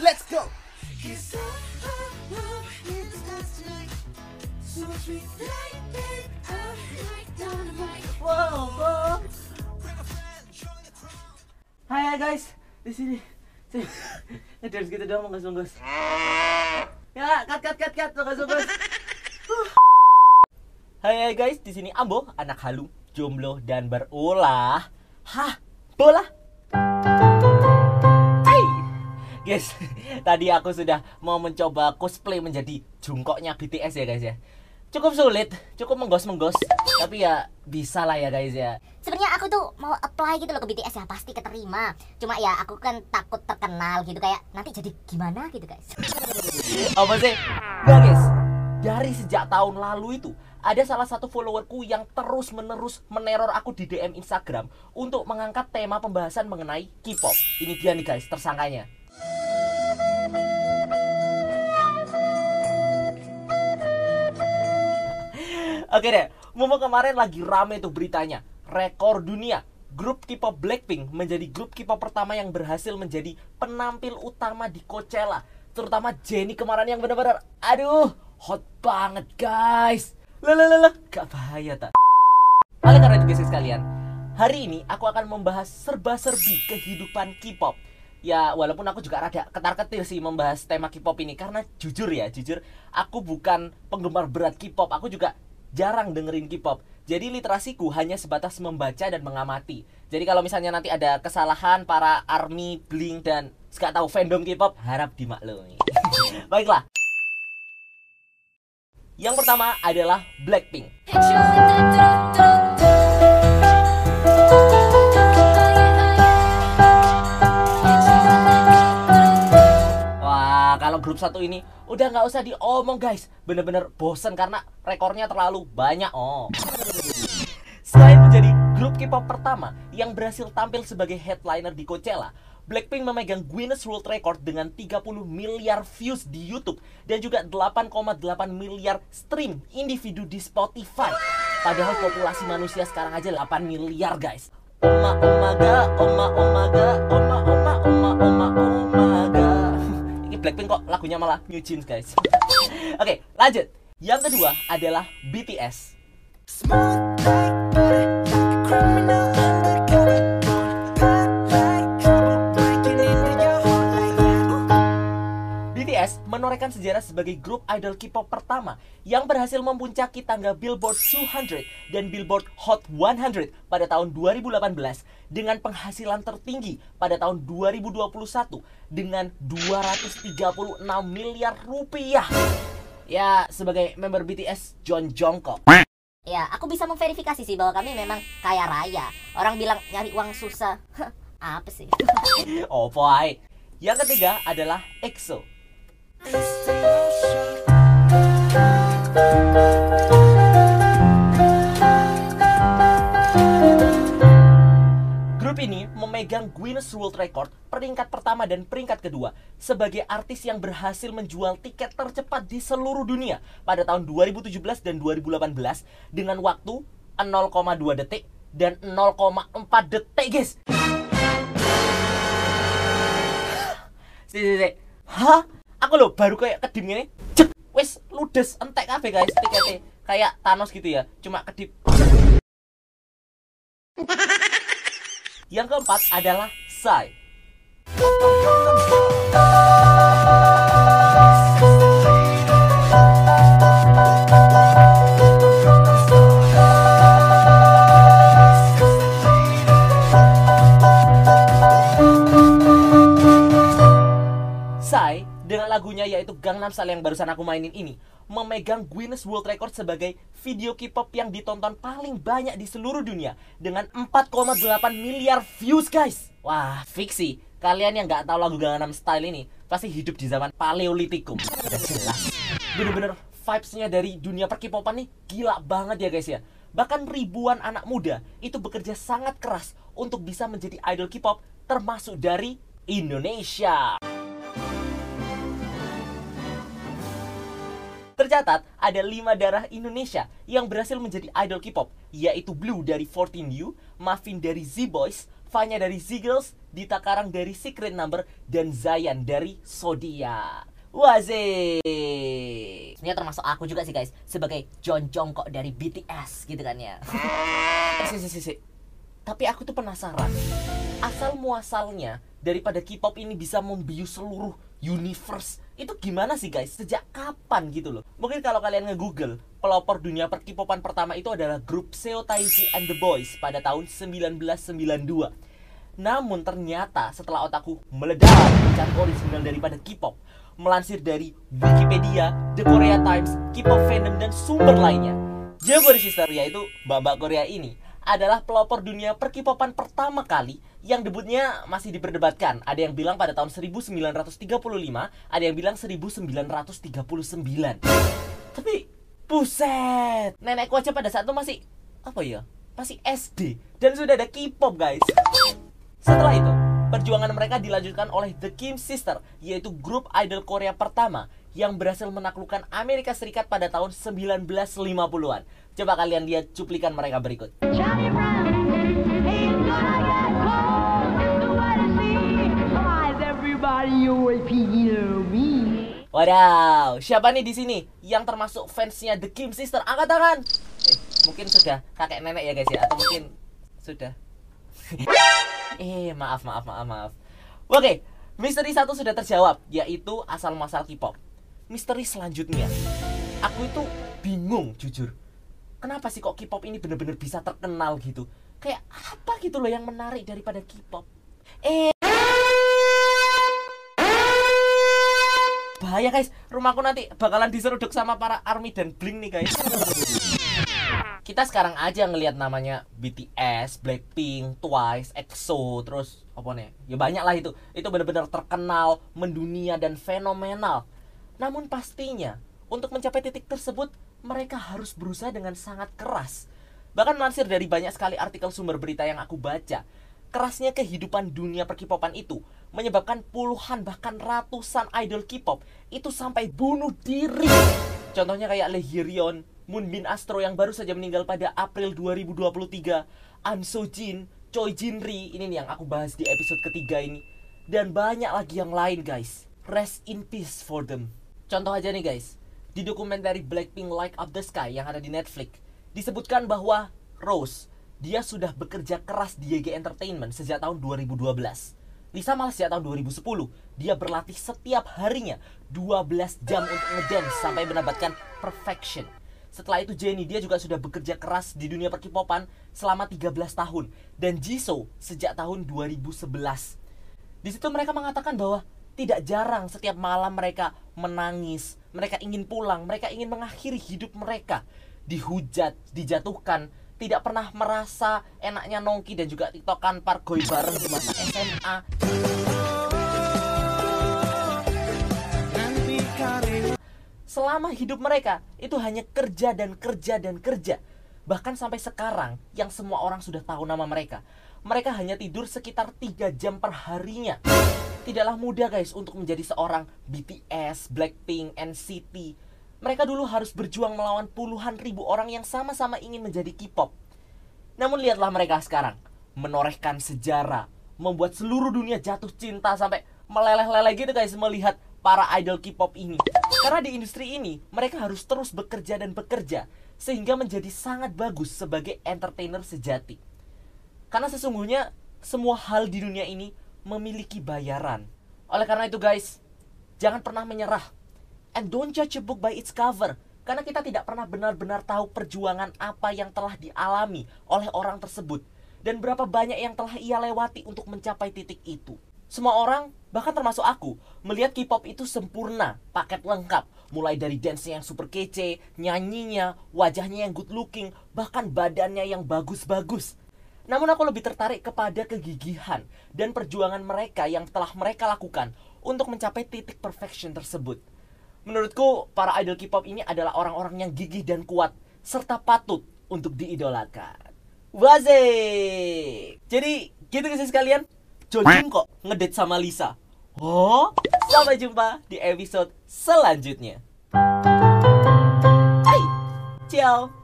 Let's go. Wow, Hai hai, guys, di sini. Ngedance gitu doang nggak sungguh. Ya, cut cut cut cut nggak sungguh. Hai hai guys, di sini Ambo, anak halu, jomblo dan berulah. Hah, bola? Guys, tadi aku sudah mau mencoba cosplay menjadi jungkoknya BTS ya guys ya. Cukup sulit, cukup menggos-menggos, tapi ya bisa lah ya guys ya. Sebenarnya aku tuh mau apply gitu loh ke BTS ya pasti keterima. Cuma ya aku kan takut terkenal gitu kayak nanti jadi gimana gitu guys. Apa sih? Nggak guys, dari sejak tahun lalu itu ada salah satu followerku yang terus menerus meneror aku di DM Instagram untuk mengangkat tema pembahasan mengenai K-pop. Ini dia nih guys, tersangkanya. Oke deh, Momo kemarin lagi rame tuh beritanya. Rekor dunia. Grup K-pop Blackpink menjadi grup K-pop pertama yang berhasil menjadi penampil utama di Coachella. Terutama Jennie kemarin yang benar-benar aduh, hot banget guys. Lalalala, gak bahaya tak? Oleh karena itu guys sekalian, hari ini aku akan membahas serba-serbi kehidupan K-pop. Ya, walaupun aku juga rada ketar-ketir sih membahas tema K-pop ini karena jujur ya, jujur aku bukan penggemar berat K-pop. Aku juga jarang dengerin K-pop. Jadi literasiku hanya sebatas membaca dan mengamati. Jadi kalau misalnya nanti ada kesalahan para ARMY, Blink dan gak tahu fandom K-pop, harap dimaklumi. Baiklah. Yang pertama adalah Blackpink. Grup satu ini udah nggak usah diomong guys, bener-bener bosen karena rekornya terlalu banyak. Oh. Selain menjadi grup K-pop pertama yang berhasil tampil sebagai headliner di Coachella, Blackpink memegang Guinness World Record dengan 30 miliar views di YouTube dan juga 8,8 miliar stream individu di Spotify. Padahal populasi manusia sekarang aja 8 miliar, guys. Oma omaga, oma omaga, oma oma oma oma omaga. Blackpink kok lagunya malah New Jeans, guys. Oke, lanjut. Yang kedua adalah BTS. BTS menorehkan sejarah sebagai grup idol K-pop pertama yang berhasil memuncaki tangga Billboard 200 dan Billboard Hot 100 pada tahun 2018 dengan penghasilan tertinggi pada tahun 2021 dengan 236 miliar rupiah. Ya, sebagai member BTS John Jungkook. Ya aku bisa memverifikasi sih bahwa kami memang kaya raya. Orang bilang nyari uang susah. Apa sih? Oh boy. Yang ketiga adalah EXO. Grup ini memegang Guinness World Record peringkat pertama dan peringkat kedua sebagai artis yang berhasil menjual tiket tercepat di seluruh dunia pada tahun 2017 dan 2018 dengan waktu 0,2 detik dan 0,4 detik, guys. Hah? Loh baru kayak kedim gini. Cek, wes ludes entek kabeh guys tiketnya. Kayak Thanos gitu ya. Cuma kedip. Yang keempat adalah Psy. Gangnam Style yang barusan aku mainin ini memegang Guinness World Record sebagai video K-pop yang ditonton paling banyak di seluruh dunia dengan 4,8 miliar views guys. Wah, fiksi. Kalian yang nggak tahu lagu Gangnam Style ini pasti hidup di zaman Paleolitikum. Bener-bener vibes-nya dari dunia per-K-popan nih gila banget ya guys ya. Bahkan ribuan anak muda itu bekerja sangat keras untuk bisa menjadi idol K-pop termasuk dari Indonesia. Tercatat ada lima darah Indonesia yang berhasil menjadi idol K-pop, yaitu Blue dari 14U, Muffin dari Z-Boys, Fanya dari Ziggles, Dita Karang dari Secret Number, dan Zayan dari Sodia. Wazik. Sebenarnya termasuk aku juga sih guys sebagai John Jongkok dari BTS gitu kan ya. Si, si, si, si. Tapi aku tuh penasaran asal muasalnya daripada K-pop ini bisa membius seluruh universe itu gimana sih guys? Sejak kapan gitu loh? Mungkin kalau kalian nge-google pelopor dunia per K-popan pertama itu adalah grup Seo Taiji and the Boys pada tahun 1992. Namun ternyata setelah otakku meledak mencari original daripada K-pop, melansir dari Wikipedia, The Korea Times, K-pop fandom dan sumber lainnya. Jabari Sister yaitu mbak-mbak Korea ini adalah pelopor dunia perkipopan pertama kali yang debutnya masih diperdebatkan. Ada yang bilang pada tahun 1935, ada yang bilang 1939. Tapi buset, nenekku aja pada saat itu masih apa ya? Masih SD dan sudah ada K-pop, guys. Setelah itu, perjuangan mereka dilanjutkan oleh The Kim Sister, yaitu grup idol Korea pertama yang berhasil menaklukkan Amerika Serikat pada tahun 1950-an. Coba kalian lihat cuplikan mereka berikut. Wadaw, siapa nih di sini yang termasuk fansnya The Kim Sister? Angkat tangan. Eh, mungkin sudah kakek nenek ya guys ya, atau mungkin sudah. eh, maaf, maaf, maaf, maaf. Oke, misteri satu sudah terjawab, yaitu asal muasal K-pop. Misteri selanjutnya, aku itu bingung jujur. Kenapa sih kok K-pop ini bener-bener bisa terkenal gitu? Kayak apa gitu loh yang menarik daripada K-pop? Eh, bahaya guys rumahku nanti bakalan diseruduk sama para army dan blink nih guys kita sekarang aja ngelihat namanya BTS, Blackpink, Twice, EXO, terus apa nih? Ya banyak lah itu. Itu benar-benar terkenal, mendunia dan fenomenal. Namun pastinya untuk mencapai titik tersebut mereka harus berusaha dengan sangat keras. Bahkan melansir dari banyak sekali artikel sumber berita yang aku baca, kerasnya kehidupan dunia perkipopan itu menyebabkan puluhan bahkan ratusan idol K-pop itu sampai bunuh diri. Contohnya kayak Lee Hye-ryun, Moonbin Astro yang baru saja meninggal pada April 2023, An So Jin, Choi Jin Ri, ini nih yang aku bahas di episode ketiga ini. Dan banyak lagi yang lain guys. Rest in peace for them. Contoh aja nih guys, di dokumenter Blackpink Light Up the Sky yang ada di Netflix, disebutkan bahwa Rose, dia sudah bekerja keras di YG Entertainment sejak tahun 2012. Lisa malah sejak tahun 2010 Dia berlatih setiap harinya 12 jam untuk ngedance sampai mendapatkan perfection. Setelah itu Jennie dia juga sudah bekerja keras di dunia perkipopan selama 13 tahun. Dan Jisoo sejak tahun 2011 Di situ mereka mengatakan bahwa tidak jarang setiap malam mereka menangis Mereka ingin pulang, mereka ingin mengakhiri hidup mereka. Dihujat, dijatuhkan, tidak pernah merasa enaknya nongki dan juga tiktokan pargoy bareng di masa SMA Selama hidup mereka itu hanya kerja dan kerja dan kerja. Bahkan sampai sekarang yang semua orang sudah tahu nama mereka. Mereka hanya tidur sekitar 3 jam per harinya Tidaklah mudah guys untuk menjadi seorang BTS, Blackpink, NCT mereka dulu harus berjuang melawan puluhan ribu orang yang sama-sama ingin menjadi K-pop. Namun lihatlah mereka sekarang, menorehkan sejarah, membuat seluruh dunia jatuh cinta sampai meleleh-leleh gitu guys melihat para idol K-pop ini. Karena di industri ini, mereka harus terus bekerja dan bekerja sehingga menjadi sangat bagus sebagai entertainer sejati. Karena sesungguhnya semua hal di dunia ini memiliki bayaran. Oleh karena itu guys, jangan pernah menyerah And don't judge a book by its cover. Karena kita tidak pernah benar-benar tahu perjuangan apa yang telah dialami oleh orang tersebut. Dan berapa banyak yang telah ia lewati untuk mencapai titik itu. Semua orang, bahkan termasuk aku, melihat K-pop itu sempurna, paket lengkap. Mulai dari dance yang super kece, nyanyinya, wajahnya yang good looking, bahkan badannya yang bagus-bagus. Namun aku lebih tertarik kepada kegigihan dan perjuangan mereka yang telah mereka lakukan untuk mencapai titik perfection tersebut. Menurutku, para idol K-pop ini adalah orang-orang yang gigih dan kuat, serta patut untuk diidolakan. Wazik! Jadi, gitu guys sekalian, Jojin kok ngedate sama Lisa. Oh, sampai jumpa di episode selanjutnya. Hai, ciao!